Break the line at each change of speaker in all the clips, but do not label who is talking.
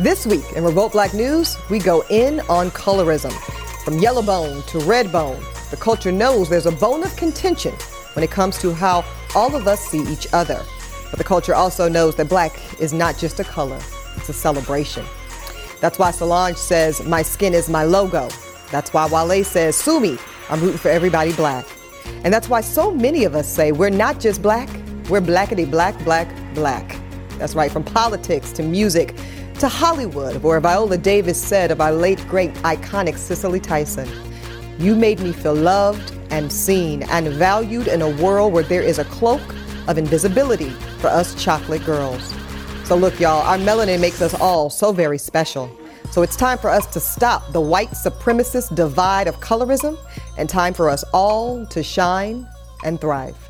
This week in Revolt Black News, we go in on colorism. From yellow bone to red bone, the culture knows there's a bone of contention when it comes to how all of us see each other. But the culture also knows that black is not just a color, it's a celebration. That's why Solange says, My skin is my logo. That's why Wale says, Sue me, I'm rooting for everybody black. And that's why so many of us say we're not just black, we're blackity black, black, black. That's right, from politics to music to Hollywood, where Viola Davis said of our late great iconic Cicely Tyson, You made me feel loved and seen and valued in a world where there is a cloak of invisibility for us chocolate girls. So, look, y'all, our melanin makes us all so very special. So, it's time for us to stop the white supremacist divide of colorism and time for us all to shine and thrive.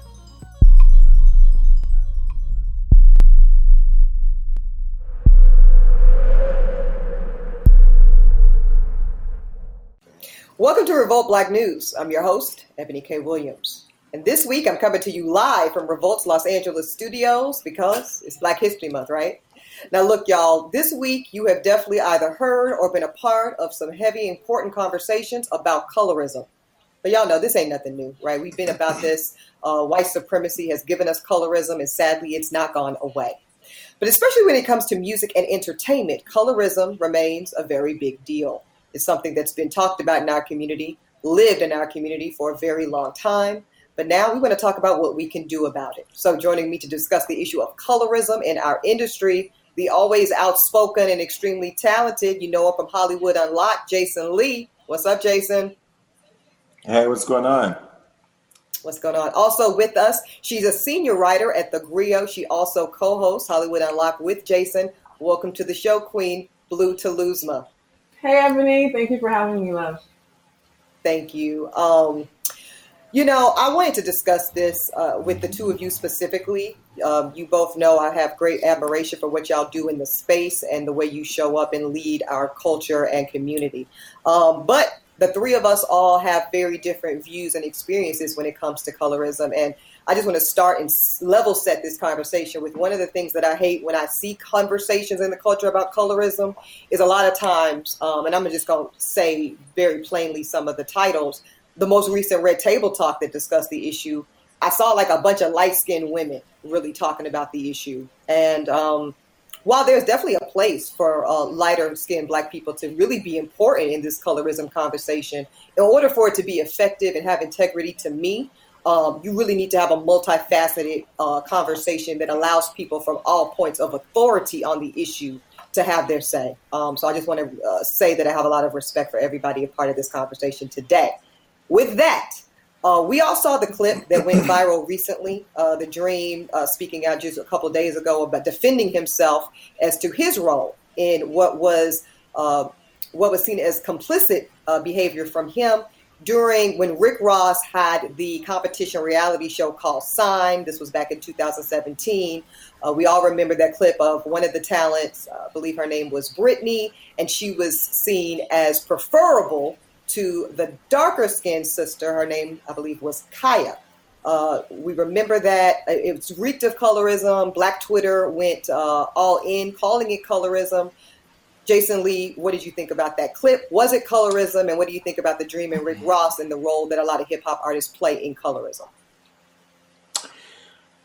Welcome to Revolt Black News. I'm your host, Eboni K. Williams. And this week I'm coming to you live from Revolt's Los Angeles studios because it's Black History Month, right? Now, look, y'all, this week you have definitely either heard or been a part of some heavy, important conversations about colorism. But y'all know this ain't nothing new, right? We've been about this. Uh, white supremacy has given us colorism, and sadly, it's not gone away. But especially when it comes to music and entertainment, colorism remains a very big deal. It's something that's been talked about in our community, lived in our community for a very long time. But now we want to talk about what we can do about it. So, joining me to discuss the issue of colorism in our industry, the always outspoken and extremely talented, you know him from Hollywood Unlocked, Jason Lee. What's up, Jason?
Hey, what's going on?
What's going on? Also with us, she's a senior writer at The Grio. She also co-hosts Hollywood Unlocked with Jason. Welcome to the show, Queen Blue Telusma.
Hey, Eboni. Thank you for having me, love.
Thank you. Um, you know, I wanted to discuss this uh, with the two of you specifically. Um, you both know I have great admiration for what y'all do in the space and the way you show up and lead our culture and community. Um, but the three of us all have very different views and experiences when it comes to colorism. And I just want to start and level set this conversation with one of the things that I hate when I see conversations in the culture about colorism is a lot of times, um, and I'm just going to say very plainly some of the titles. The most recent Red Table Talk that discussed the issue, I saw like a bunch of light skinned women really talking about the issue. And um, while there's definitely a place for uh, lighter skinned black people to really be important in this colorism conversation, in order for it to be effective and have integrity to me, um, you really need to have a multifaceted uh, conversation that allows people from all points of authority on the issue to have their say. Um, so I just want to uh, say that I have a lot of respect for everybody a part of this conversation today. With that, uh, we all saw the clip that went viral recently. Uh, the Dream uh, speaking out just a couple of days ago about defending himself as to his role in what was uh, what was seen as complicit uh, behavior from him during when Rick Ross had the competition reality show called Sign. This was back in 2017. Uh, we all remember that clip of one of the talents, uh, I believe her name was Brittany, and she was seen as preferable to the darker skinned sister. Her name, I believe, was Kaya. Uh, we remember that uh, it was reeked of colorism. Black Twitter went uh, all in, calling it colorism. Jason Lee, what did you think about that clip? Was it colorism? And what do you think about the Dream and Rick mm-hmm. Ross and the role that a lot of hip hop artists play in colorism?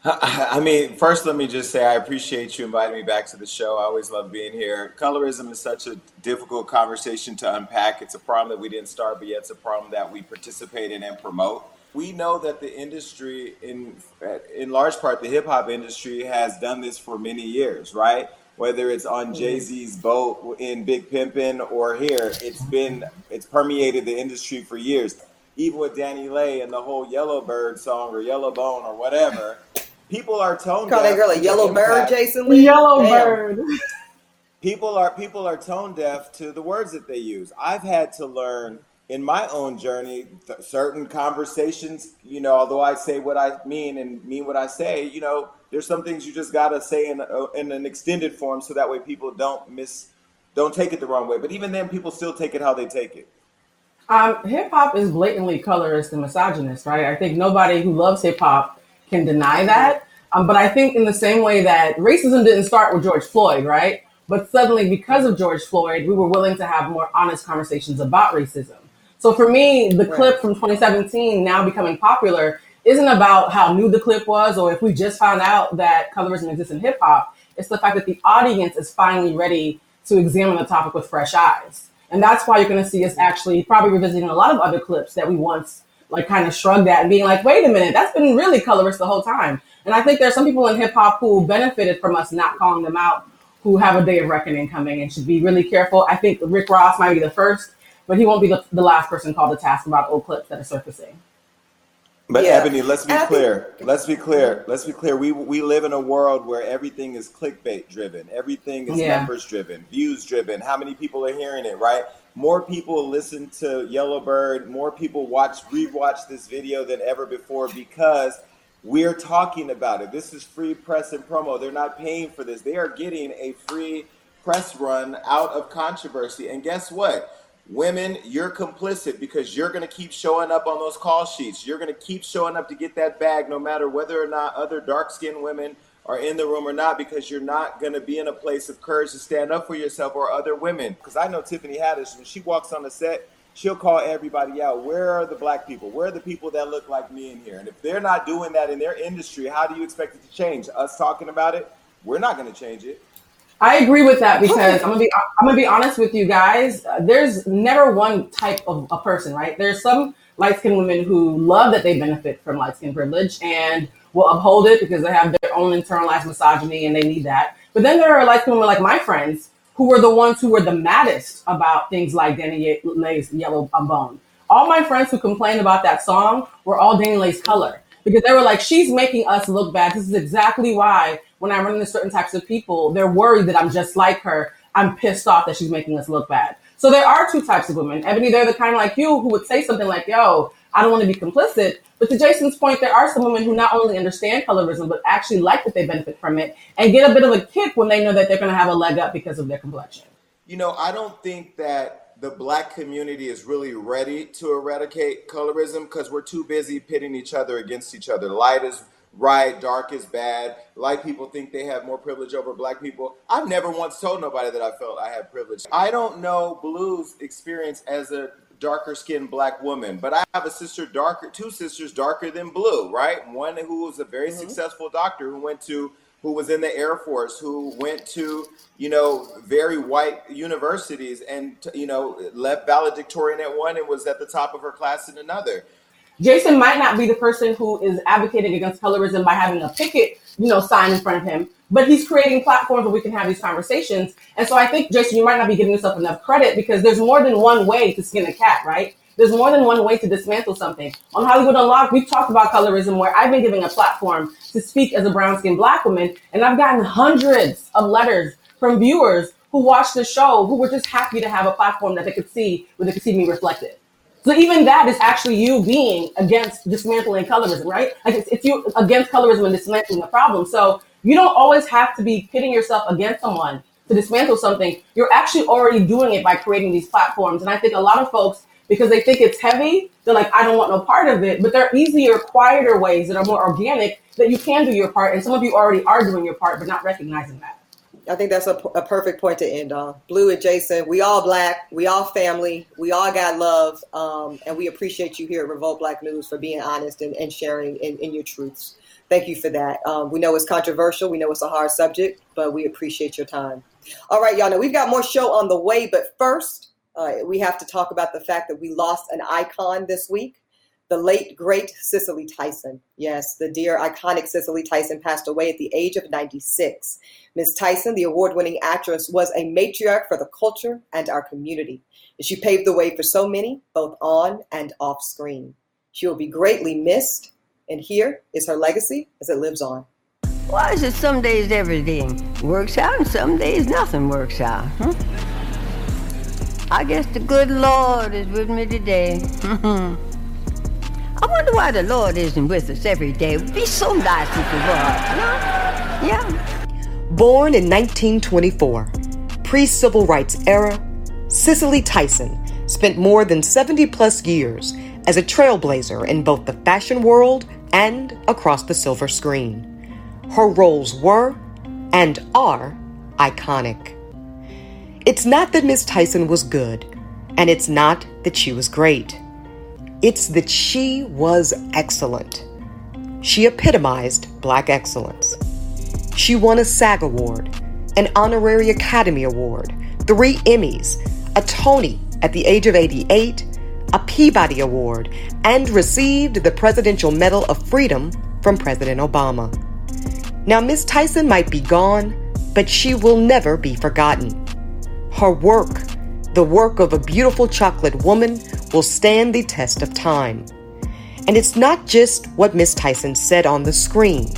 I mean, first, let me just say I appreciate you inviting me back to the show. I always love being here. Colorism is such a difficult conversation to unpack. It's a problem that we didn't start, but yet it's a problem that we participate in and promote. We know that the industry, in in large part, the hip hop industry has done this for many years, right? Whether it's on mm-hmm. Jay Z's boat in Big Pimpin' or here, it's been it's permeated the industry for years. Even with DaniLeigh and the whole Yellowbird song or Yellow Bone or whatever, people are tone
Call
deaf.
that girl a yellow bird, Jason Lee.
Yellow bird.
People are people are tone deaf to the words that they use. I've had to learn in my own journey certain conversations. You know, although I say what I mean and mean what I say, you know, there's some things you just gotta say in a, in an extended form so that way people don't miss don't take it the wrong way. But even then, people still take it how they take it.
Um, hip hop is blatantly colorist and misogynist, right? I think nobody who loves hip hop can deny that. Um, but I think in the same way that racism didn't start with George Floyd, right? But suddenly, because of George Floyd, we were willing to have more honest conversations about racism. So for me, the
Right.
clip from 2017 now becoming popular isn't about how new the clip was or if we just found out that colorism exists in hip hop. It's the fact that the audience is finally ready to examine the topic with fresh eyes. And that's why you're going to see us actually probably revisiting a lot of other clips that we once like kind of shrugged at and being like, wait a minute, that's been really colorist the whole time. And I think there's some people in hip hop who benefited from us not calling them out, who have a day of reckoning coming and should be really careful. I think Rick Ross might be the first, but he won't be the, the last person called to task about old clips that are surfacing.
But
Yeah.
Eboni, let's be
And I think-
clear. Let's be clear. Let's be clear. We we live in a world where everything is clickbait driven. Everything is
Yeah.
numbers driven, views driven. How many people are hearing it, right? More people listen to Yellowbird, more people watch rewatch this video than ever before because we're talking about it. This is free press and promo. They're not paying for this. They are getting a free press run out of controversy. And guess what? Women, you're complicit because you're going to keep showing up on those call sheets. You're going to keep showing up to get that bag no matter whether or not other dark skinned women are in the room or not because you're not going to be in a place of courage to stand up for yourself or other women. Because I know Tiffany Haddish, when she walks on the set, she'll call everybody out. Where are the black people? Where are the people that look like me in here? And if they're not doing that in their industry, how do you expect it to change? Us talking about it, we're not going to change it.
I agree with that because I'm gonna be I'm gonna be honest with you guys. Uh, there's never one type of a person, right? There's some light skinned women who love that they benefit from light skin privilege and will uphold it because they have their own internalized misogyny and they need that. But then there are light skinned women like my friends who were the ones who were the maddest about things like DaniLeigh's Yellow Bone. All my friends who complained about that song were all DaniLeigh's color because they were like, she's making us look bad. This is exactly why when I run into certain types of people, they're worried that I'm just like her. I'm pissed off that she's making us look bad. So there are two types of women. Eboni, they're the kind of like you who would say something like, yo, I don't want to be complicit. But to Jason's point, there are some women who not only understand colorism, but actually like that they benefit from it and get a bit of a kick when they know that they're going to have a leg up because of their complexion.
You know, I don't think that the black community is really ready to eradicate colorism because we're too busy pitting each other against each other. Light is right, dark is bad. Light people think they have more privilege over black people. I've never once told nobody that I felt I had privilege. I don't know Blue's experience as a darker skinned black woman, but I have a sister darker, two sisters darker than Blue, right? One who was a very mm-hmm. successful doctor who went to who was in the Air Force, who went to, you know, very white universities and, you know, left valedictorian at one and was at the top of her class in another.
Jason might not be the person who is advocating against colorism by having a picket, you know, sign in front of him, but he's creating platforms where we can have these conversations. And so I think, Jason, you might not be giving yourself enough credit because there's more than one way to skin a cat, right? There's more than one way to dismantle something. On Hollywood Unlocked, we've talked about colorism where I've been given a platform to speak as a brown skinned black woman, and I've gotten hundreds of letters from viewers who watched the show who were just happy to have a platform that they could see where they could see me reflected. So even that is actually you being against dismantling colorism, right? Like it's, it's you against colorism and dismantling the problem. So you don't always have to be pitting yourself against someone to dismantle something. You're actually already doing it by creating these platforms. And I think a lot of folks, because they think it's heavy, they're like, I don't want no part of it. But there are easier, quieter ways that are more organic that you can do your part. And some of you already are doing your part, but not recognizing that.
I think that's a, a perfect point to end on. Blue and Jason, we all black, we all family, we all got love, um, and we appreciate you here at Revolt Black News for being honest and, and sharing in, in your truths. Thank you for that. Um, we know it's controversial, we know it's a hard subject, but we appreciate your time. All right, y'all know we've got more show on the way, but first, uh, we have to talk about the fact that we lost an icon this week the late great Cicely Tyson. Yes, the dear iconic Cicely Tyson passed away at the age of 96. Ms. Tyson, the award winning actress, was a matriarch for the culture and our community. She paved the way for so many, both on and off screen. She will be greatly missed, and here is her legacy as it lives on.
Why is it some days everything works out and some days nothing works out? I guess the good Lord is with me today. I wonder why the Lord isn't with us every day. It would be so nice if he was. Huh? Yeah.
Born in 1924, pre civil rights era, Cicely Tyson spent more than 70 plus years as a trailblazer in both the fashion world and across the silver screen. Her roles were and are iconic.
It's not that Miss Tyson was good, and it's not that she was great. It's that she was excellent. She epitomized Black excellence. She won a SAG Award, an Honorary Academy Award, three Emmys, a Tony at the age of 88, a Peabody Award, and received the Presidential Medal of Freedom from President Obama. Now, Miss Tyson might be gone, but she will never be forgotten. Her work, the work of a beautiful chocolate woman, will stand the test of time. And it's not just what Miss Tyson said on the screen.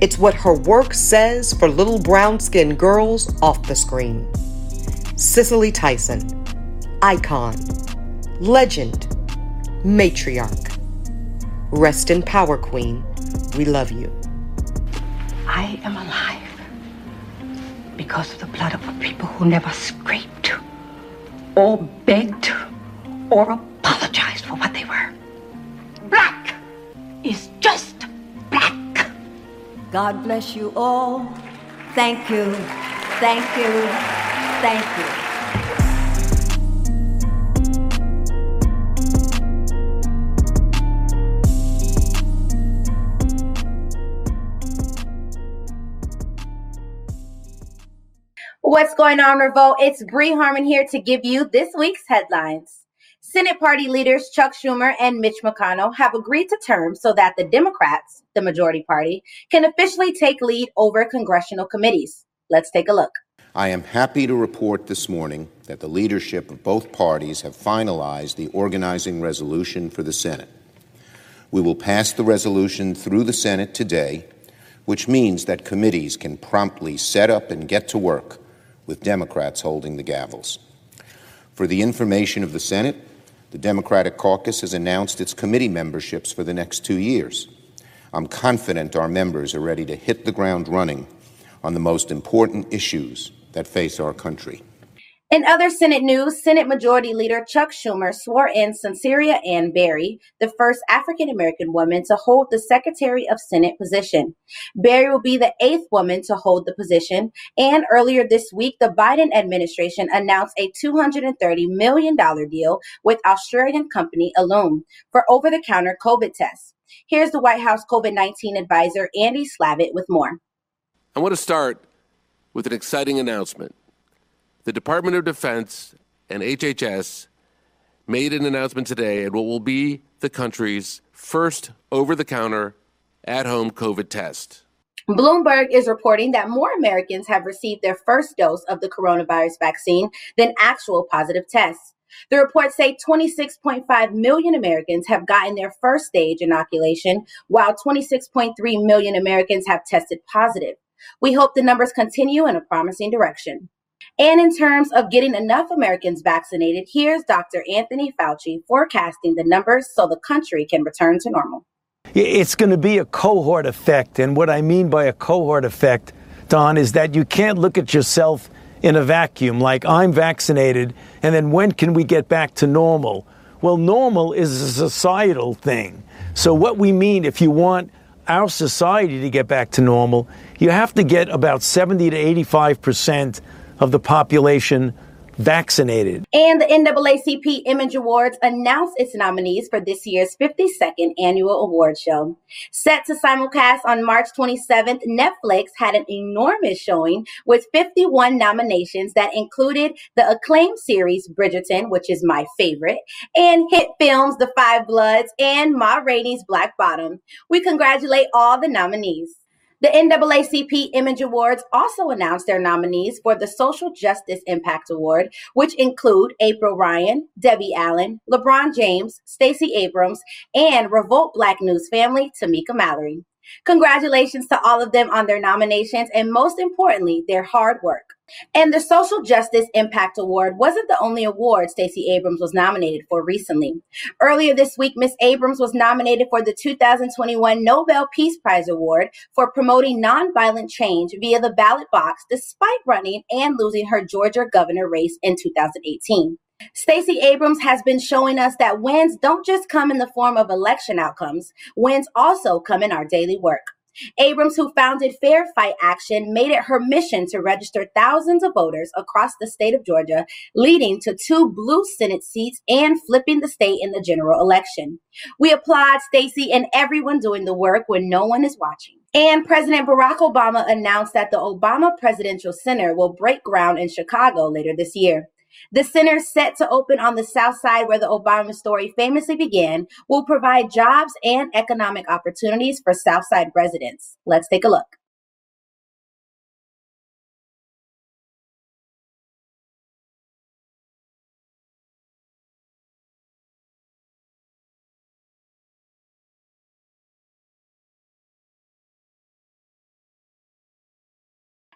It's what her work says for little brown skinned girls off the screen. Cicely Tyson, icon, legend, matriarch. Rest in power, Queen. We love you.
I am alive because of the blood of a people who never scraped or begged or apologized for what they were. Black is just.
God bless you all. Thank you. Thank you. Thank you.
What's going on, Revolt? It's Bree Harmon here to give you this week's headlines. Senate party leaders Chuck Schumer and Mitch McConnell have agreed to terms so that the Democrats, the majority party, can officially take lead over congressional committees. Let's take a look.
I am happy to report this morning that the leadership of both parties have finalized the organizing resolution for the Senate. We will pass the resolution through the Senate today, which means that committees can promptly set up and get to work with Democrats holding the gavels. For the information of the Senate, the Democratic caucus has announced its committee memberships for the next two years. I'm confident our members are ready to hit the ground running on the most important issues that face our country.
In other Senate news, Senate Majority Leader Chuck Schumer swore in Sonceria Ann Berry, the first African American woman to hold the Secretary of Senate position. Berry will be the eighth woman to hold the position, and earlier this week, the Biden administration announced a $230 million deal with Australian company Ellume for over the counter COVID tests. Here's the White House COVID 19 advisor Andy Slavitt with more.
I want to start with an exciting announcement. The Department of Defense and HHS made an announcement today at what will be the country's first over the counter at home COVID test.
Bloomberg is reporting that more Americans have received their first dose of the coronavirus vaccine than actual positive tests. The reports say 26.5 million Americans have gotten their first stage inoculation, while 26.3 million Americans have tested positive. We hope the numbers continue in a promising direction. And in terms of getting enough Americans vaccinated, here's Dr. Anthony Fauci forecasting the numbers so the country can return to normal.
It's going to be a cohort effect. And what I mean by a cohort effect, Don, is that you can't look at yourself in a vacuum like I'm vaccinated and then when can we get back to normal? Well, normal is a societal thing. So, what we mean, if you want our society to get back to normal, you have to get about 70 to 85 percent of the population vaccinated.
And the NAACP Image Awards announced its nominees for this year's 52nd annual award show. Set to simulcast on March 27th, Netflix had an enormous showing with 51 nominations that included the acclaimed series Bridgerton, which is my favorite, and hit films The Five Bloods and Ma Rainey's Black Bottom. We congratulate all the nominees. The NAACP Image Awards also announced their nominees for the Social Justice Impact Award, which include April Ryan, Debbie Allen, LeBron James, Stacey Abrams, and Revolt Black News family Tamika Mallory. Congratulations to all of them on their nominations and most importantly, their hard work. And the Social Justice Impact Award wasn't the only award Stacey Abrams was nominated for recently. Earlier this week, Miss Abrams was nominated for the 2021 Nobel Peace Prize Award for promoting nonviolent change via the ballot box despite running and losing her Georgia governor race in 2018. Stacey Abrams has been showing us that wins don't just come in the form of election outcomes, wins also come in our daily work. Abrams, who founded Fair Fight Action, made it her mission to register thousands of voters across the state of Georgia, leading to two blue Senate seats and flipping the state in the general election. We applaud Stacey and everyone doing the work when no one is watching. And President Barack Obama announced that the Obama Presidential Center will break ground in Chicago later this year. The center, set to open on the south side where the Obama story famously began, will provide jobs and economic opportunities for Southside residents. Let's take a look.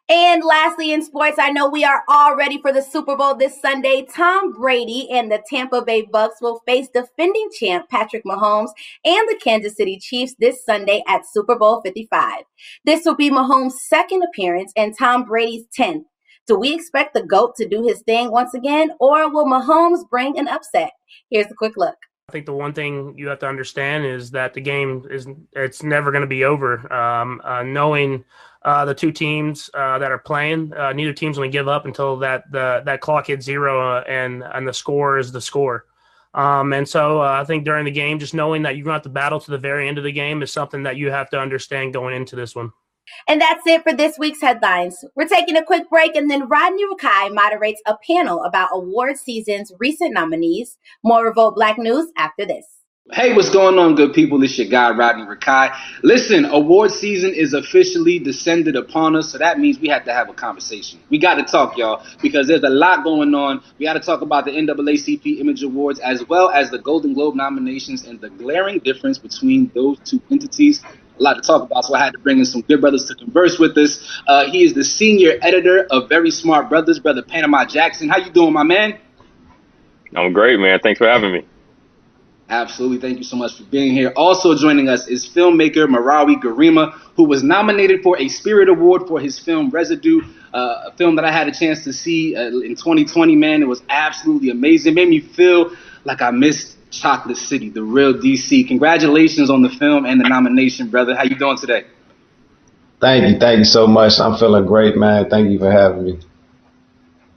And lastly, in sports, I know we are all ready for the Super Bowl this Sunday. Tom Brady and the Tampa Bay Bucks will face defending champ Patrick Mahomes and the Kansas City Chiefs this Sunday at Super Bowl 55. This will be Mahomes' second appearance and Tom Brady's 10th. Do we expect the GOAT to do his thing once again, or will Mahomes bring an upset? Here's a quick look.
I think the one thing you have to understand is that the game is it's never going to be over. Um, uh, knowing uh, the two teams uh, that are playing. Uh, neither team's going to give up until that the that clock hits zero uh, and and the score is the score. Um, and so uh, I think during the game, just knowing that you're going to have to battle to the very end of the game is something that you have to understand going into this one.
And that's it for this week's headlines. We're taking a quick break, and then Rodney Rikai moderates a panel about award season's recent nominees. More Revolt Black News after this.
Hey, what's going on, good people? It's your guy, Rodney Rikai. Listen, award season is officially descended upon us, so that means we have to have a conversation. We got to talk, y'all, because there's a lot going on. We got to talk about the NAACP Image Awards as well as the Golden Globe nominations and the glaring difference between those two entities. A lot to talk about, so I had to bring in some good brothers to converse with us. Uh, he is the senior editor of Very Smart Brothas, brother Panama Jackson. How you doing, my man?
I'm great, man. Thanks for having me.
Absolutely. Thank you so much for being here. Also joining us is filmmaker Merawi Gerima, who was nominated for a Spirit Award for his film Residue, uh, a film that I had a chance to see uh, in 2020. Man, it was absolutely amazing. It made me feel like I missed Chocolate City, the real DC. Congratulations on the film and the nomination, brother. How you doing today?
Thank you. Thank you so much. I'm feeling great, man. Thank you for having me.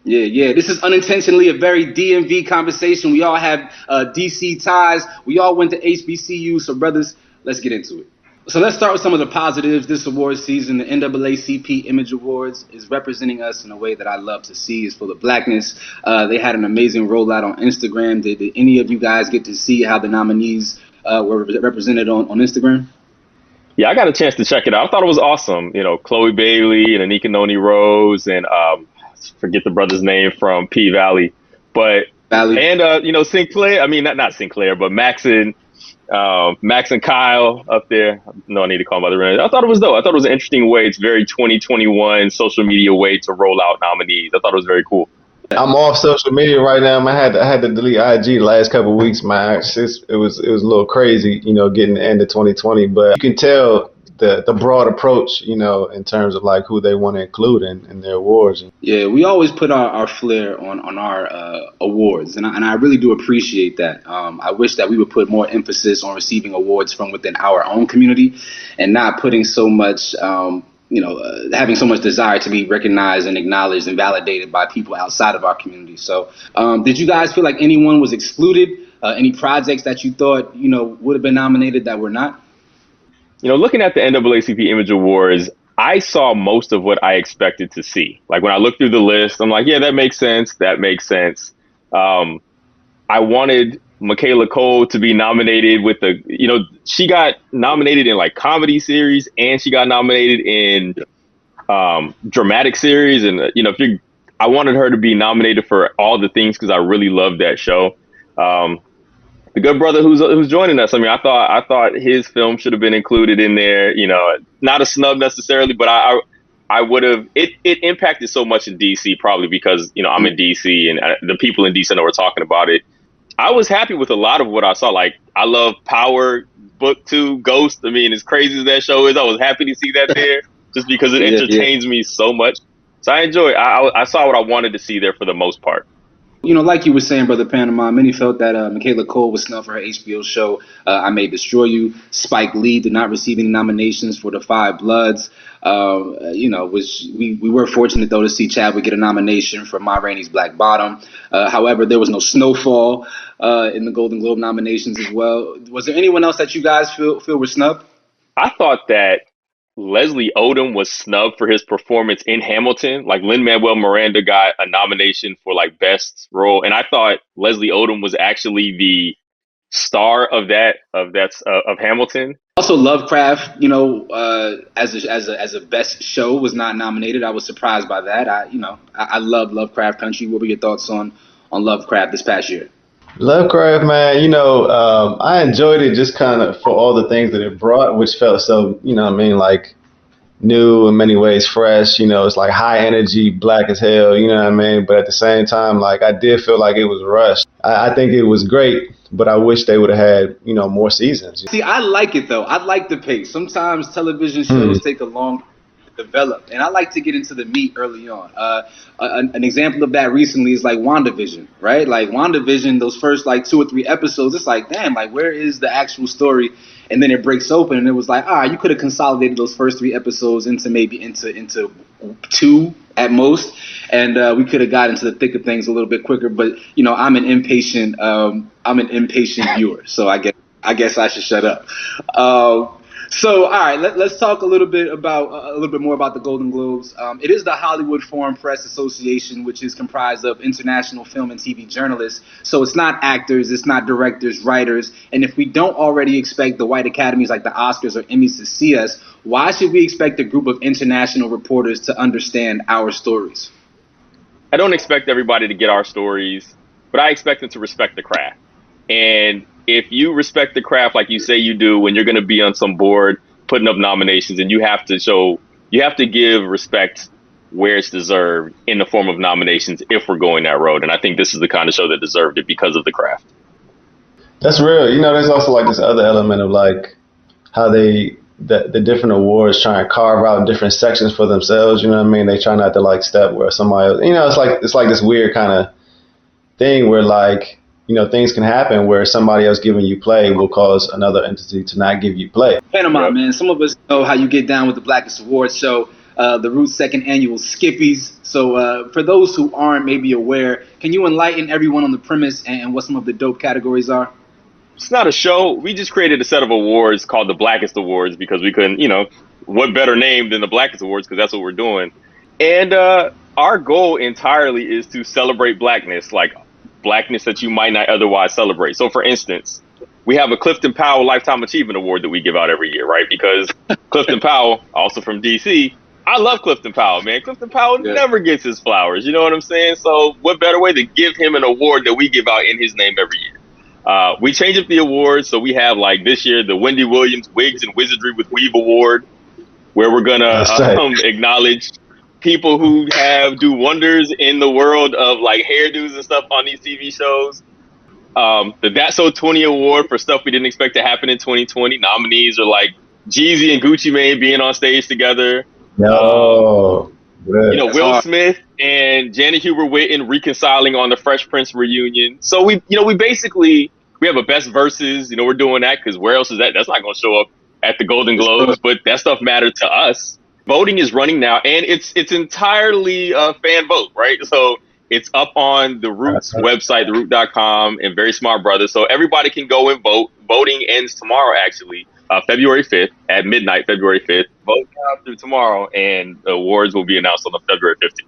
Yeah, yeah. This is unintentionally a very DMV conversation. We all have uh, DC ties. We all went to HBCU. So, brothers, let's get into it. So let's start with some of the positives. This award season, the NAACP Image Awards, is representing us in a way that I love to see. Is full of blackness. Uh, they had an amazing rollout on Instagram. Did, did, any of you guys get to see how the nominees uh, were represented on, on Instagram?
Yeah, I got a chance to check it out. I thought it was awesome. You know, Chloe Bailey and Anika Noni Rose and um, forget the brother's name from P Valley, but Valley. and uh, you know Sinclair. I mean, not not Sinclair, but Max and uh, Max and Kyle up there. No, I need to call my other. I thought it was though. I thought it was an interesting way. It's very 2021 social media way to roll out nominees. I thought it was very cool.
I'm off social media right now. I had to, I had to delete IG the last couple weeks. Man, it was it was a little crazy, you know, getting the end of 2020. But you can tell the the broad approach, you know, in terms of like who they want to include in, in their awards.
Yeah, we always put our, our flair on on our uh, awards, and I, and I really do appreciate that. Um, I wish that we would put more emphasis on receiving awards from within our own community, and not putting so much. Um, you know, uh, having so much desire to be recognized and acknowledged and validated by people outside of our community. So, um, did you guys feel like anyone was excluded? Uh, any projects that you thought you know would have been nominated that were not?
You know, looking at the NAACP Image Awards, I saw most of what I expected to see. Like when I looked through the list, I'm like, yeah, that makes sense. That makes sense. Um, I wanted Michaela Coel to be nominated with the, you know, she got nominated in like comedy series and she got nominated in um, dramatic series. And, you know, if you, I wanted her to be nominated for all the things because I really loved that show. Um, the good brother who's who's joining us. I mean, I thought I thought his film should have been included in there. You know, not a snub necessarily, but I I, I would have. It it impacted so much in DC probably because you know I'm in DC and uh, the people in DC know we're talking about it. I was happy with a lot of what I saw. Like I love Power Book Two, Ghost. I mean, as crazy as that show is, I was happy to see that there just because it entertains yeah, yeah. me so much. So I enjoy. I I saw what I wanted to see there for the most part.
You know, like you were saying, brother Panama, many felt that uh, Michaela Coel was snubbed for her HBO show uh, "I May Destroy You." Spike Lee did not receive any nominations for The Five Bloods. Uh, you know, which we, we were fortunate though to see Chadwick get a nomination for Ma Rainey's Black Bottom. Uh, however, there was no Snowfall uh, in the Golden Globe nominations as well. Was there anyone else that you guys feel feel were snubbed?
I thought that Leslie Odom was snubbed for his performance in Hamilton. Like Lin Manuel Miranda got a nomination for like best role, and I thought Leslie Odom was actually the star of that of that uh, of Hamilton.
Also, Lovecraft, you know, uh, as a, as a as a best show was not nominated. I was surprised by that. I you know I, I love Lovecraft Country. What were your thoughts on on Lovecraft this past year?
Lovecraft, man, you know, um, I enjoyed it just kind of for all the things that it brought, which felt so, you know, I mean, like new in many ways, fresh. You know, it's like high energy, black as hell. You know what I mean? But at the same time, like I did feel like it was rushed. I, I think it was great, but I wish they would have had, you know, more seasons.
See, I like it though. I like the pace. Sometimes television shows
Hmm.
take a long develop. And I like to get into the meat early on. Uh, an, an example of that recently is like WandaVision, right? Like WandaVision, those first like two or three episodes, it's like, damn, like where is the actual story? And then it breaks open, and it was like, ah, you could have consolidated those first three episodes into maybe into into two at most, and uh, we could have got into the thick of things a little bit quicker. But you know, I'm an impatient, um, I'm an impatient viewer, so I guess I guess I should shut up. Uh, so, all right, let, let's talk a little bit about uh, a little bit more about the Golden Globes. Um, it is the Hollywood Foreign Press Association, which is comprised of international film and TV journalists. So it's not actors, it's not directors, writers. And if we don't already expect the white academies like the Oscars or Emmys to see us, why should we expect a group of international reporters to understand our stories?
I don't expect everybody to get our stories, but I expect them to respect the craft. And if you respect the craft like you say you do when you're going to be on some board putting up nominations and you have to show you have to give respect where it's deserved in the form of nominations if we're going that road and i think this is the kind of show that deserved it because of the craft
That's real. You know, there's also like this other element of like how they the the different awards try and carve out different sections for themselves. You know what I mean? They try not to like step where somebody else. You know, it's like it's like this weird kind of thing where like you know things can happen where somebody else giving you play will cause another entity to not give you play.
Panama, man. Some of us know how you get down with the Blackest Awards show, uh, the Root Second Annual Skippies. So, uh, for those who aren't maybe aware, can you enlighten everyone on the premise and, and what some of the dope categories are?
it's not a show we just created a set of awards called the blackest awards because we couldn't you know what better name than the blackest awards because that's what we're doing and uh, our goal entirely is to celebrate blackness like blackness that you might not otherwise celebrate so for instance we have a clifton powell lifetime achievement award that we give out every year right because clifton powell also from dc I love Clifton Powell, man. Clifton Powell never gets his flowers. You know what I'm saying? So, what better way to give him an award that we give out in his name every year? Uh, we change up the awards, so we have like this year the Wendy Williams Wigs and Wizardry with Weave Award, where we're gonna um, acknowledge people who have do wonders in the world of like hairdos and stuff on these TV shows. Um, the That's So 20 Award for stuff we didn't expect to happen in 2020. Nominees are like Jeezy and Gucci Mane being on stage together.
No,
You know, Will Smith and Janet Hubert-Whitten reconciling on the Fresh Prince reunion. So we, you know, we basically we have a best verses. You know, we're doing that because where else is that? That's not going to show up at the Golden Globes, but that stuff mattered to us. Voting is running now, and it's it's entirely a fan vote, right? So it's up on the Roots website, theroot.com, and Very Smart Brothas. So everybody can go and vote. Voting ends tomorrow, actually, uh, February 5th at midnight, February 5th. Vote now through tomorrow, and the awards will be announced on the February 15th.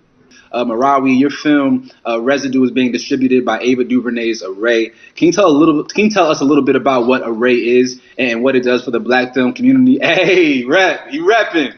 Uh, Merawi, your film uh, Residue is being distributed by Ava DuVernay's Array. Can you tell a little? Can you tell us a little bit about what Array is and what it does for the Black film community? Hey, rep, you repping?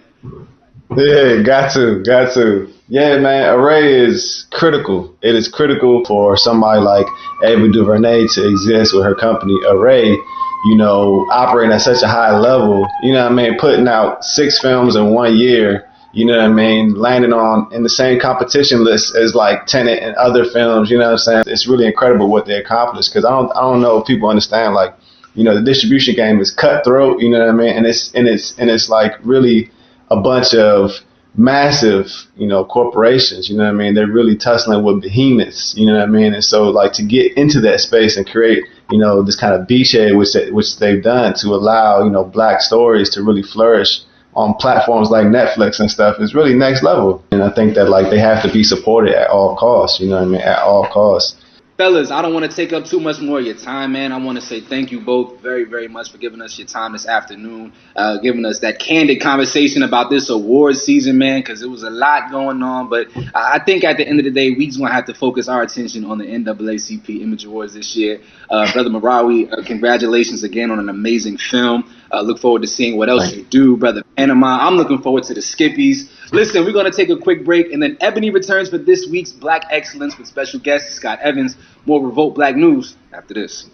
Yeah, got to, got to. Yeah, man, Array is critical. It is critical for somebody like Ava DuVernay to exist with her company Array, you know, operating at such a high level, you know what I mean, putting out six films in one year, you know what I mean, landing on in the same competition list as like Tenet and other films, you know what I'm saying? It's really incredible what they accomplished because I don't I don't know if people understand like, you know, the distribution game is cutthroat, you know what I mean? And it's and it's and it's like really a bunch of massive, you know, corporations. You know what I mean? They're really tussling with behemoths. You know what I mean? And so, like, to get into that space and create, you know, this kind of beachhead which they, which they've done to allow, you know, black stories to really flourish on platforms like Netflix and stuff is really next level. And I think that like they have to be supported at all costs. You know what I mean? At all costs
fellas, I don't want to take up too much more of your time, man. I want to say thank you both very, very much for giving us your time this afternoon, uh, giving us that candid conversation about this award season, man, because it was a lot going on. But I think at the end of the day, we just want to have to focus our attention on the NAACP Image Awards this year. Uh, Brother Merawi, uh, congratulations again on an amazing film. Uh, look forward to seeing what else you do, Brother Panama. I'm looking forward to the Skippies. Listen, we're going to take a quick break, and then Eboni returns for this week's Black Excellence with special guest Scott Evans. More Revolt Black News after this.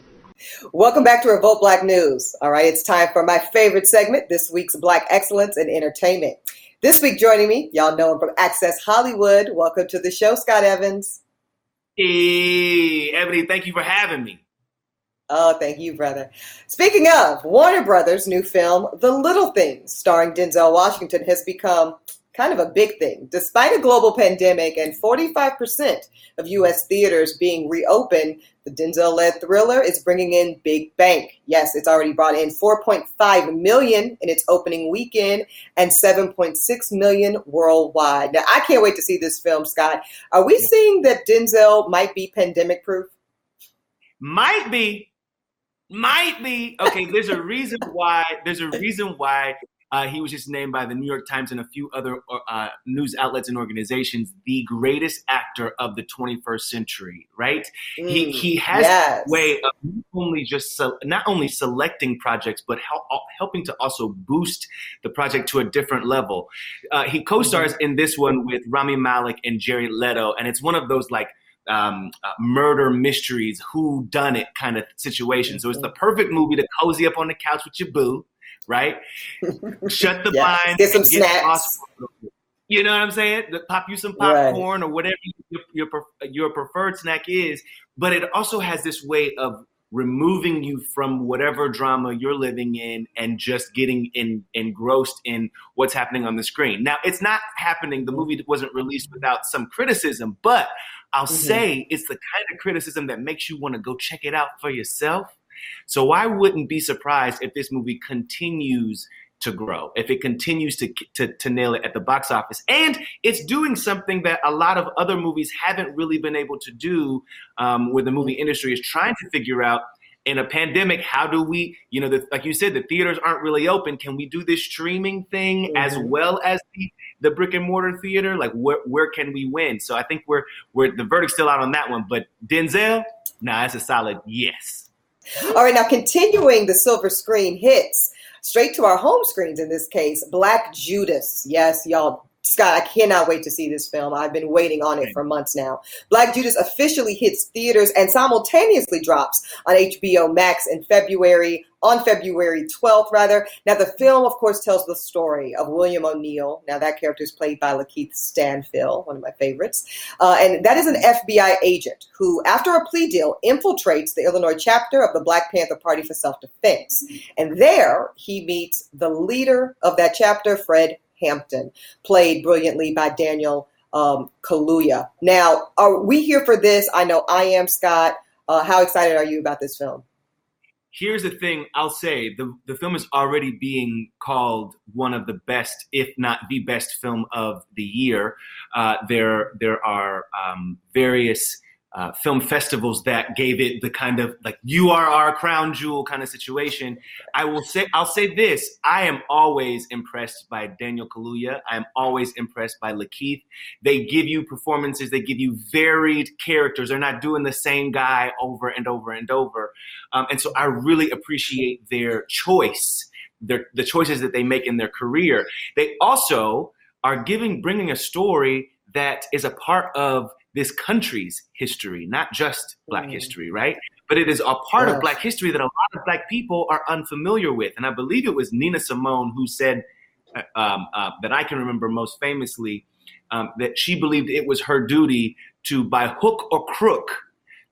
Welcome back to Revolt Black News. All right, it's time for my favorite segment, this week's Black Excellence in Entertainment. This week joining me, y'all know him from Access Hollywood. Welcome to the show, Scott Evans.
Hey, Eboni, thank you for having me.
Oh, thank you, brother. Speaking of, Warner Brothers' new film, The Little Things, starring Denzel Washington, has become kind of a big thing. Despite a global pandemic and 45% of U.S. theaters being reopened, the Denzel led thriller is bringing in big bank. Yes, it's already brought in 4.5 million in its opening weekend and 7.6 million worldwide. Now, I can't wait to see this film, Scott. Are we seeing that Denzel might be pandemic proof?
Might be. Might be. Okay, there's a reason why there's a reason why uh, he was just named by the New York Times and a few other uh, news outlets and organizations the greatest actor of the 21st century. Right? Mm, he he has yes. a way of not only just so, not only selecting projects, but help, helping to also boost the project to a different level. Uh, he co-stars mm-hmm. in this one with Rami Malek and Jared Leto, and it's one of those like um, uh, murder mysteries, who done it kind of situation. So it's the perfect movie to cozy up on the couch with your boo right? Shut the yes. blinds.
Get some snacks.
You know what I'm saying? Pop you some popcorn right. or whatever your, your, your preferred snack is. But it also has this way of removing you from whatever drama you're living in and just getting in, engrossed in what's happening on the screen. Now, it's not happening. The movie wasn't released without some criticism, but I'll mm-hmm. say it's the kind of criticism that makes you want to go check it out for yourself so I wouldn't be surprised if this movie continues to grow, if it continues to, to, to nail it at the box office. And it's doing something that a lot of other movies haven't really been able to do, um, where the movie industry is trying to figure out in a pandemic, how do we, you know, the, like you said, the theaters aren't really open. Can we do this streaming thing mm-hmm. as well as the, the brick and mortar theater? Like, where, where can we win? So I think we're, we're the verdict's still out on that one. But Denzel, nah, that's a solid yes.
All right, now continuing the silver screen hits straight to our home screens in this case Black Judas. Yes, y'all Scott, I cannot wait to see this film. I've been waiting on it for months now. Black Judas officially hits theaters and simultaneously drops on HBO Max in February, on February 12th, rather. Now, the film, of course, tells the story of William O'Neill. Now, that character is played by Lakeith Stanfield, one of my favorites. Uh, and that is an FBI agent who, after a plea deal, infiltrates the Illinois chapter of the Black Panther Party for self defense. And there he meets the leader of that chapter, Fred Hampton, played brilliantly by Daniel um, Kaluuya. Now, are we here for this? I know I am, Scott. Uh, how excited are you about this film?
Here's the thing I'll say the, the film is already being called one of the best, if not the best film of the year. Uh, there, there are um, various uh, film festivals that gave it the kind of like you are our crown jewel kind of situation. I will say I'll say this: I am always impressed by Daniel Kaluuya. I am always impressed by Lakeith. They give you performances. They give you varied characters. They're not doing the same guy over and over and over. Um, and so I really appreciate their choice, their the choices that they make in their career. They also are giving bringing a story that is a part of this country's history, not just Black mm. history, right? But it is a part of Black history that a lot of Black people are unfamiliar with. And I believe it was Nina Simone who said uh, um, uh, that I can remember most famously um, that she believed it was her duty to, by hook or crook,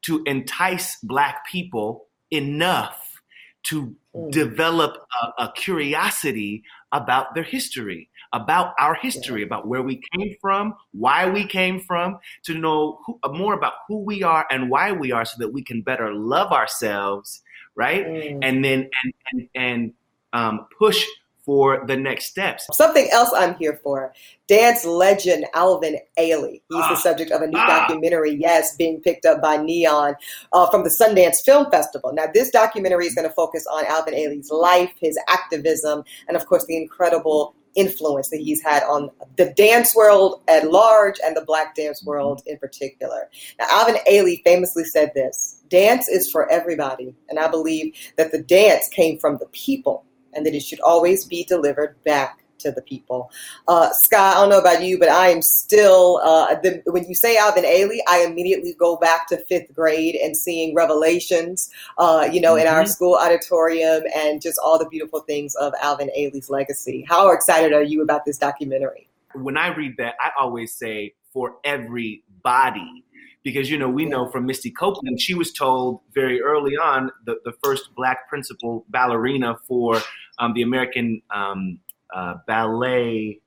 to entice Black people enough to develop a, a curiosity about their history, about our history, about where we came from, why we came from, to know who, uh, more about who we are and why we are, so that we can better love ourselves, right? And then and and, and um, push for the next steps.
Something else I'm here for. Dance legend Alvin Ailey. He's the subject of a new
Ah.
documentary, yes, being picked up by Neon uh, from the Sundance Film Festival. Now, this documentary is going to focus on Alvin Ailey's life, his activism, and of course, the incredible influence that he's had on the dance world at large and the black dance mm-hmm. world in particular. Now, Alvin Ailey famously said this dance is for everybody. And I believe that the dance came from the people and that it should always be delivered back to the people. Uh, Scott, I don't know about you, but I am still, uh, the, when you say Alvin Ailey, I immediately go back to fifth grade and seeing Revelations, uh, you know, in our
Mhm.
school auditorium and just all the beautiful things of Alvin Ailey's legacy. How excited are you about this documentary?
when I read that, I always say for everybody. Because you know, we know from Misty Copeland, she was told very early on the, the first black principal ballerina for um, the American um, uh, ballet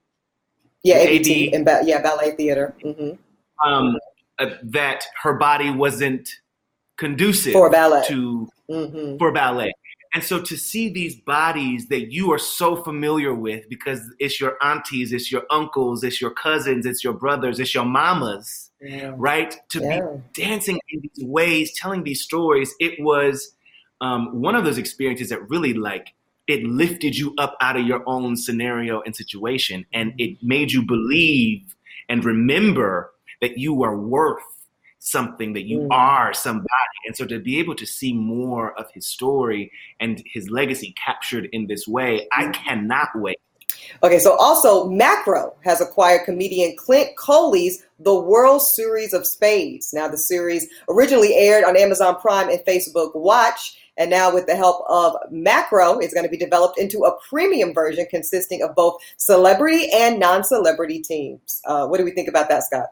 Yeah,
AD.
ABT, and ba- yeah, ballet theater. hmm
um, uh, that her body wasn't conducive
For ballet.
to
hmm
for ballet. And so to see these bodies that you are so familiar with because it's your aunties, it's your uncles, it's your cousins, it's your brothers, it's your mamas,
Yeah.
right? To
Yeah.
be dancing in these ways, telling these stories, it was um, one of those experiences that really like it lifted you up out of your own scenario and situation, and it made you believe and remember that you are worth something, that you
Mm.
are somebody. And so to be able to see more of his story and his legacy captured in this way, I cannot wait.
Okay, so also Macro has acquired comedian Clint Coley's The World Series of Spades. Now, the series originally aired on Amazon Prime and Facebook Watch, and now with the help of Macro, it's going to be developed into a premium version consisting of both celebrity and non-celebrity teams. Uh, what do we think about that, Scott?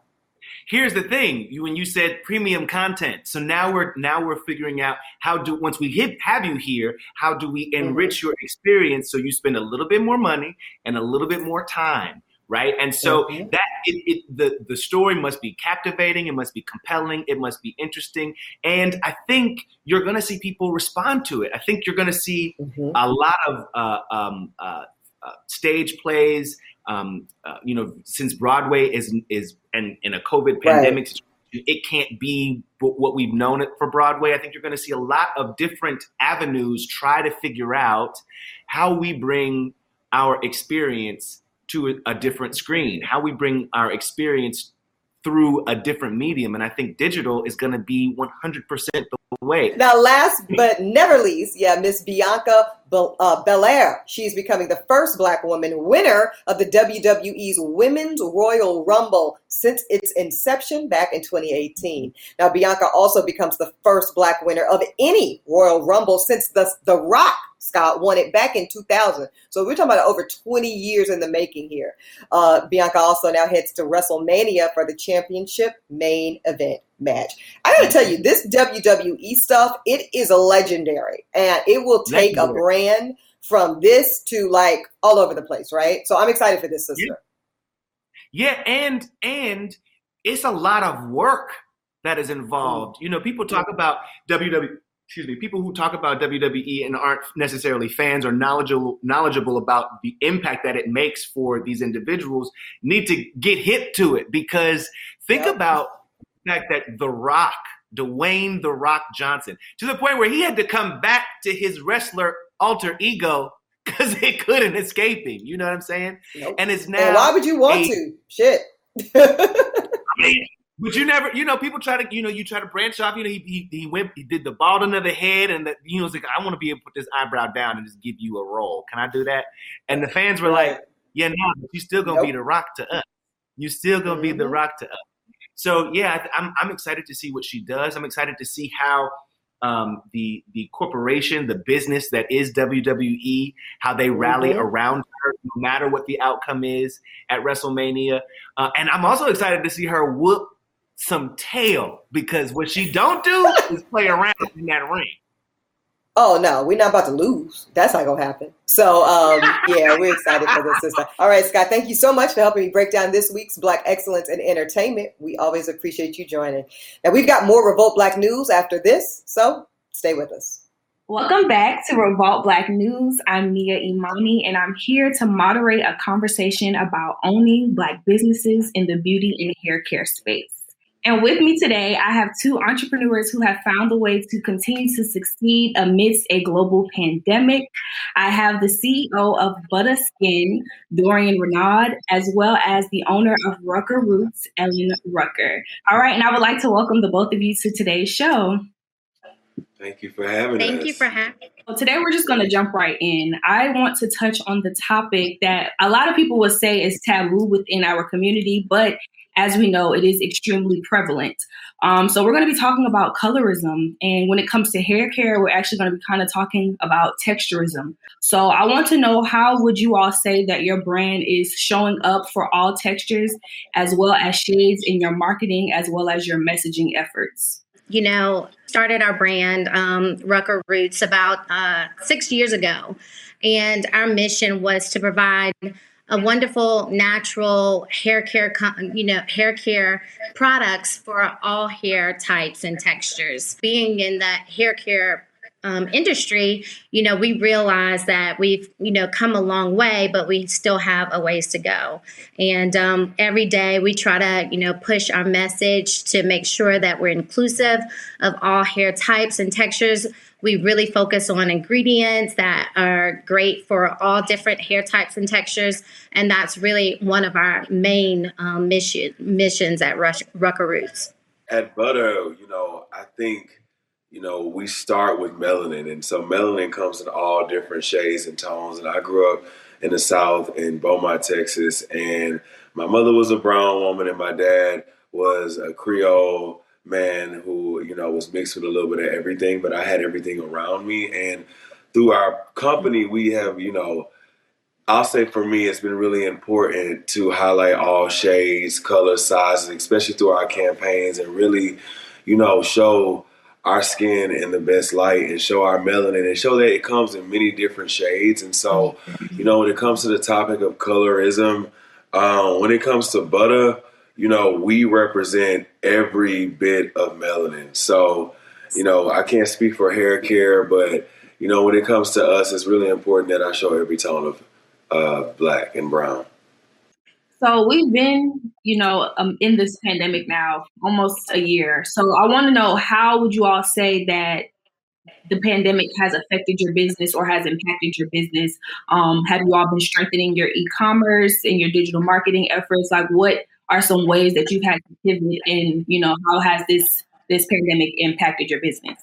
Here's the thing: you when you said premium content, so now we're now we're figuring out how do once we hit, have you here, how do we enrich your experience so you spend a little bit more money and a little bit more time, right? And so
Mhm.
that it, it the the story must be captivating, it must be compelling, it must be interesting, and I think you're going to see people respond to it. I think you're going to see
Mhm.
a lot of uh, um, uh, uh, stage plays. Um, uh, you know, since Broadway is is and in a COVID pandemic, situation, it can't be what we've known it for Broadway. I think you're going to see a lot of different avenues try to figure out how we bring our experience to a, different screen, how we bring our experience through a different medium, and I think digital is going to be 100% the way.
Now, last but never least, yeah, Miss Bianca Bel- uh, Belair. She's becoming the first Black woman winner of the WWE's Women's Royal Rumble since its inception back in 2018. Now, Bianca also becomes the first Black winner of any Royal Rumble since the The Rock Scott won it back in 2000. So we're talking about over 20 years in the making here. Uh, Bianca also now heads to WrestleMania for the championship main event match. I gotta tell you, this WWE stuff, it is legendary. And it will take a brand from this to like all over the place, right? So I'm excited for this sister.
Yeah, and and it's a lot of work that is involved. You know, people talk about WWE. Excuse me. People who talk about WWE and aren't necessarily fans or knowledgeable knowledgeable about the impact that it makes for these individuals need to get hip to it because think about the fact that The Rock, Dwayne The Rock Johnson, to the point where he had to come back to his wrestler alter ego because they couldn't escape him. You know what I'm saying?
Nope.
And it's now.
And why would you want
a-
to? Shit.
But you never, you know, people try to, you know, you try to branch off. You know, he he, he went, he did the balding of the head, and that, you know, was like, I want to be able to put this eyebrow down and just give you a role. Can I do that? And the fans were like, Yeah, no, you still gonna be the Rock to us. You're still gonna be the
Mhm.
Rock to us. So yeah, I, I'm I'm excited to see what she does. I'm excited to see how um, the the corporation, the business that is WWE, how they rally
Mhm.
around her, no matter what the outcome is at WrestleMania. Uh, and I'm also excited to see her whoop some tail because what she don't do is play around in that ring.
Oh no, we're not about to lose. That's not gonna happen. So um, yeah, we're excited for this sister. All right, Scott, thank you so much for helping me break down this week's Black Excellence in Entertainment. We always appreciate you joining. Now we've got more Revolt Black news after this, so stay with us.
Welcome back to Revolt Black News. I'm Nia Imani, and I'm here to moderate a conversation about owning Black businesses in the beauty and hair care space. And with me today, I have two entrepreneurs who have found a way to continue to succeed amidst a global pandemic. I have the CEO of Buttah Skin, Dorion Renaud, as well as the owner of Rucker Roots, Ellen Rucker. All right, and I would like to welcome the both of you to today's show.
Thank you for having
Thank
us.
Thank you for having.
Well, today we're just going to jump right in. I want to touch on the topic that a lot of people would say is taboo within our community, but as we know, it is extremely prevalent. Um, so we're going to be talking about colorism, and when it comes to hair care, we're actually going to be kind of talking about texturism. So I want to know how would you all say that your brand is showing up for all textures, as well as shades in your marketing, as well as your messaging efforts.
You know, started our brand, um, Rucker Roots, about uh, six years ago. And our mission was to provide a wonderful natural hair care, you know, hair care products for all hair types and textures. Being in the hair care um, industry, you know, we realize that we've, you know, come a long way, but we still have a ways to go. And um, every day we try to, you know, push our message to make sure that we're inclusive of all hair types and textures. We really focus on ingredients that are great for all different hair types and textures, and that's really one of our main um, mission missions at Rush, Rucker Roots.
At Butter, you know, I think, you know, we start with melanin. And so melanin comes in all different shades and tones. And I grew up in the South in Beaumont, Texas. And my mother was a brown woman and my dad was a Creole man who, you know, was mixed with a little bit of everything, but I had everything around me. And through our company, we have, you know, I'll say for me, it's been really important to highlight all shades, colors, sizes, especially through our campaigns, and really, you know, show our skin in the best light and show our melanin and show that it comes in many different shades. And so, you know, when it comes to the topic of colorism, um, when it comes to butter, you know, we represent every bit of melanin. So, you know, I can't speak for hair care, but you know, when it comes to us, it's really important that I show every tone of uh, black and brown.
So we've been, you know, um, in this pandemic now almost a year. So I want to know how would you all say that the pandemic has affected your business or has impacted your business? Um, have you all been strengthening your e-commerce and your digital marketing efforts? Like, what are some ways that you've had to pivot, and you know, how has this this pandemic impacted your business?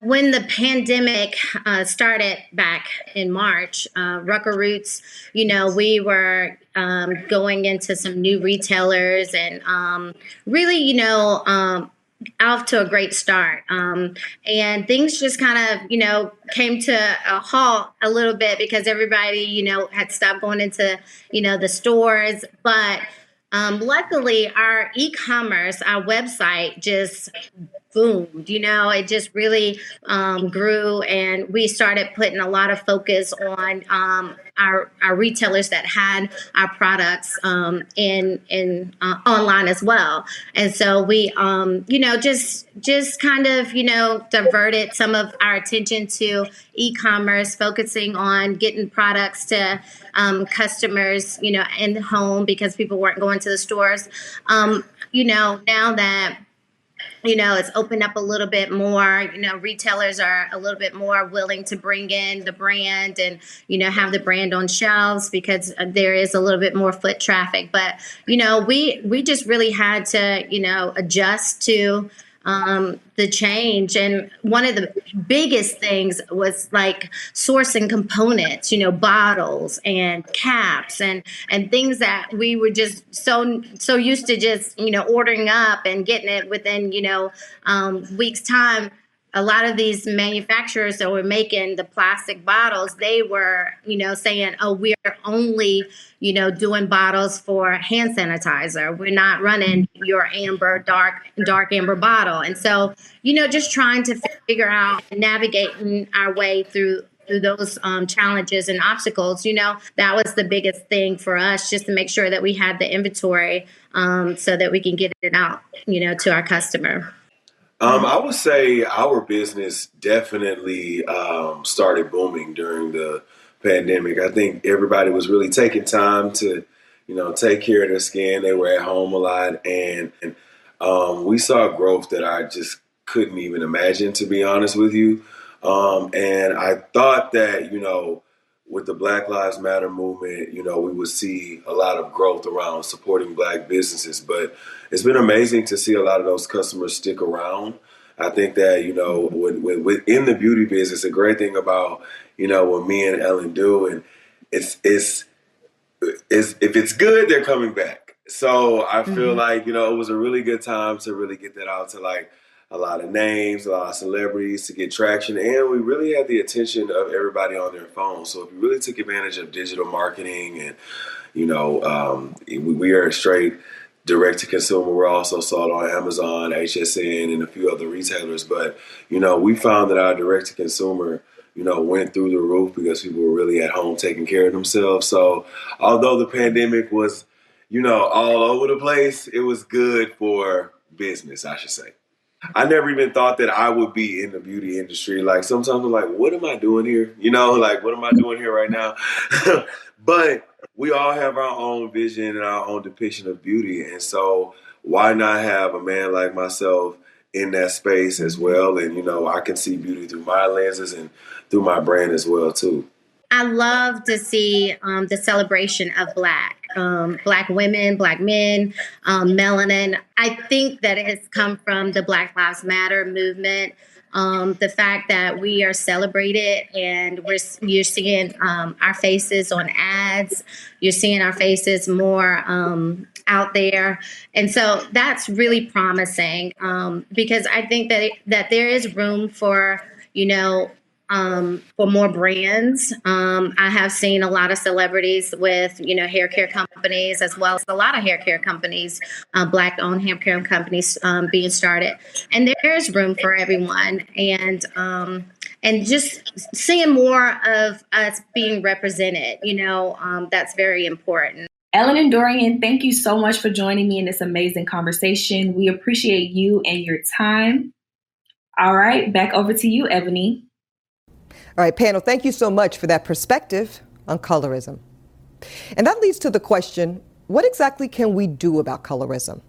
When the pandemic uh, started back in March, uh, Rucker Roots, you know, we were um, going into some new retailers and um, really, you know, um, off to a great start. Um, and things just kind of, you know, came to a halt a little bit because everybody, you know, had stopped going into, you know, the stores. But um, luckily, our e commerce, our website just boomed. You know, it just really um, grew, and we started putting a lot of focus on um, our our retailers that had our products um, in in uh, online as well. And so we, um, you know, just just kind of you know diverted some of our attention to e-commerce, focusing on getting products to um, customers, you know, in the home because people weren't going to the stores. Um, you know, now that you know it's opened up a little bit more. You know retailers are a little bit more willing to bring in the brand and you know have the brand on shelves because uh, there is a little bit more foot traffic. But you know we we just really had to you know adjust to um, the change. And one of the biggest things was like sourcing components, you know, bottles and caps and and things that we were just so so used to just you know ordering up and getting it within you know um, weeks time. A lot of these manufacturers that were making the plastic bottles, they were, you know, saying, oh, we're only, you know, doing bottles for hand sanitizer. We're not running your amber, dark, dark amber bottle. And so, you know, just trying to figure out navigating our way through through those um, challenges and obstacles, you know, that was the biggest thing for us, just to make sure that we had the inventory um, so that we can get it out, you know, to our customer.
Um, I would say our business definitely um, started booming during the pandemic. I think everybody was really taking time to, you know, take care of their skin. They were at home a lot, and, and um, we saw growth that I just couldn't even imagine, to be honest with you. Um, and I thought that, you know, with the Black Lives Matter movement, you know, we would see a lot of growth around supporting black businesses. But it's been amazing to see a lot of those customers stick around. I think that, you know, when, when within the beauty business, a great thing about, you know, what me and Ellen do, and it's, it's, it's if it's good, they're coming back. So I feel mm-hmm. like, you know, it was a really good time to really get that out to like, a lot of names, a lot of celebrities to get traction, and we really had the attention of everybody on their phone. So if you really took advantage of digital marketing, and you know, um, we, we are straight direct to consumer. We're also sold on Amazon, HSN, and a few other retailers. But you know, we found that our direct to consumer you know, went through the roof because people were really at home taking care of themselves. So, although the pandemic was, you know, all over the place, it was good for business, I should say. I never even thought that I would be in the beauty industry. Like sometimes I'm like, what am I doing here? You know, like what am I doing here right now? but we all have our own vision and our own depiction of beauty. And so why not have a man like myself in that space as well? And you know, I can see beauty through my lenses and through my brand as well too.
I love to see um, the celebration of Black, um, Black women, Black men, um, melanin. I think that it has come from the Black Lives Matter movement. Um, the fact that we are celebrated and we're you're seeing um, our faces on ads, you're seeing our faces more um, out there, and so that's really promising because I think that it, that there is room for you know um, for more brands. Um, I have seen a lot of celebrities with, you know, hair care companies as well as a lot of hair care companies, uh, black owned hair care companies um, being started. And there is room for everyone. And, um, and just seeing more of us being represented, you know, um, that's very important.
Ellen and Dorion, thank you so much for joining me in this amazing conversation. We appreciate you and your time. All right, back over to you, Eboni.
All right, panel, thank you so much for that perspective on colorism. And that leads to the question what exactly can we do about colorism?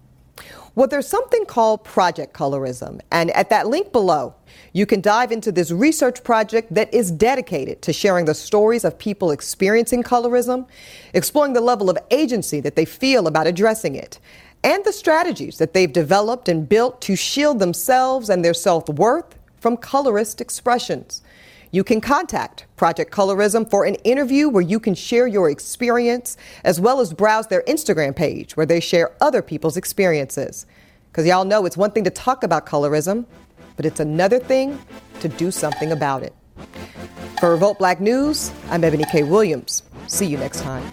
Well, there's something called Project Colorism. And at that link below, you can dive into this research project that is dedicated to sharing the stories of people experiencing colorism, exploring the level of agency that they feel about addressing it, and the strategies that they've developed and built to shield themselves and their self worth from colorist expressions. You can contact Project Colorism for an interview where you can share your experience as well as browse their Instagram page where they share other people's experiences. Because y'all know it's one thing to talk about colorism, but it's another thing to do something about it. For Revolt Black News, I'm Eboni K. Williams. See you next time.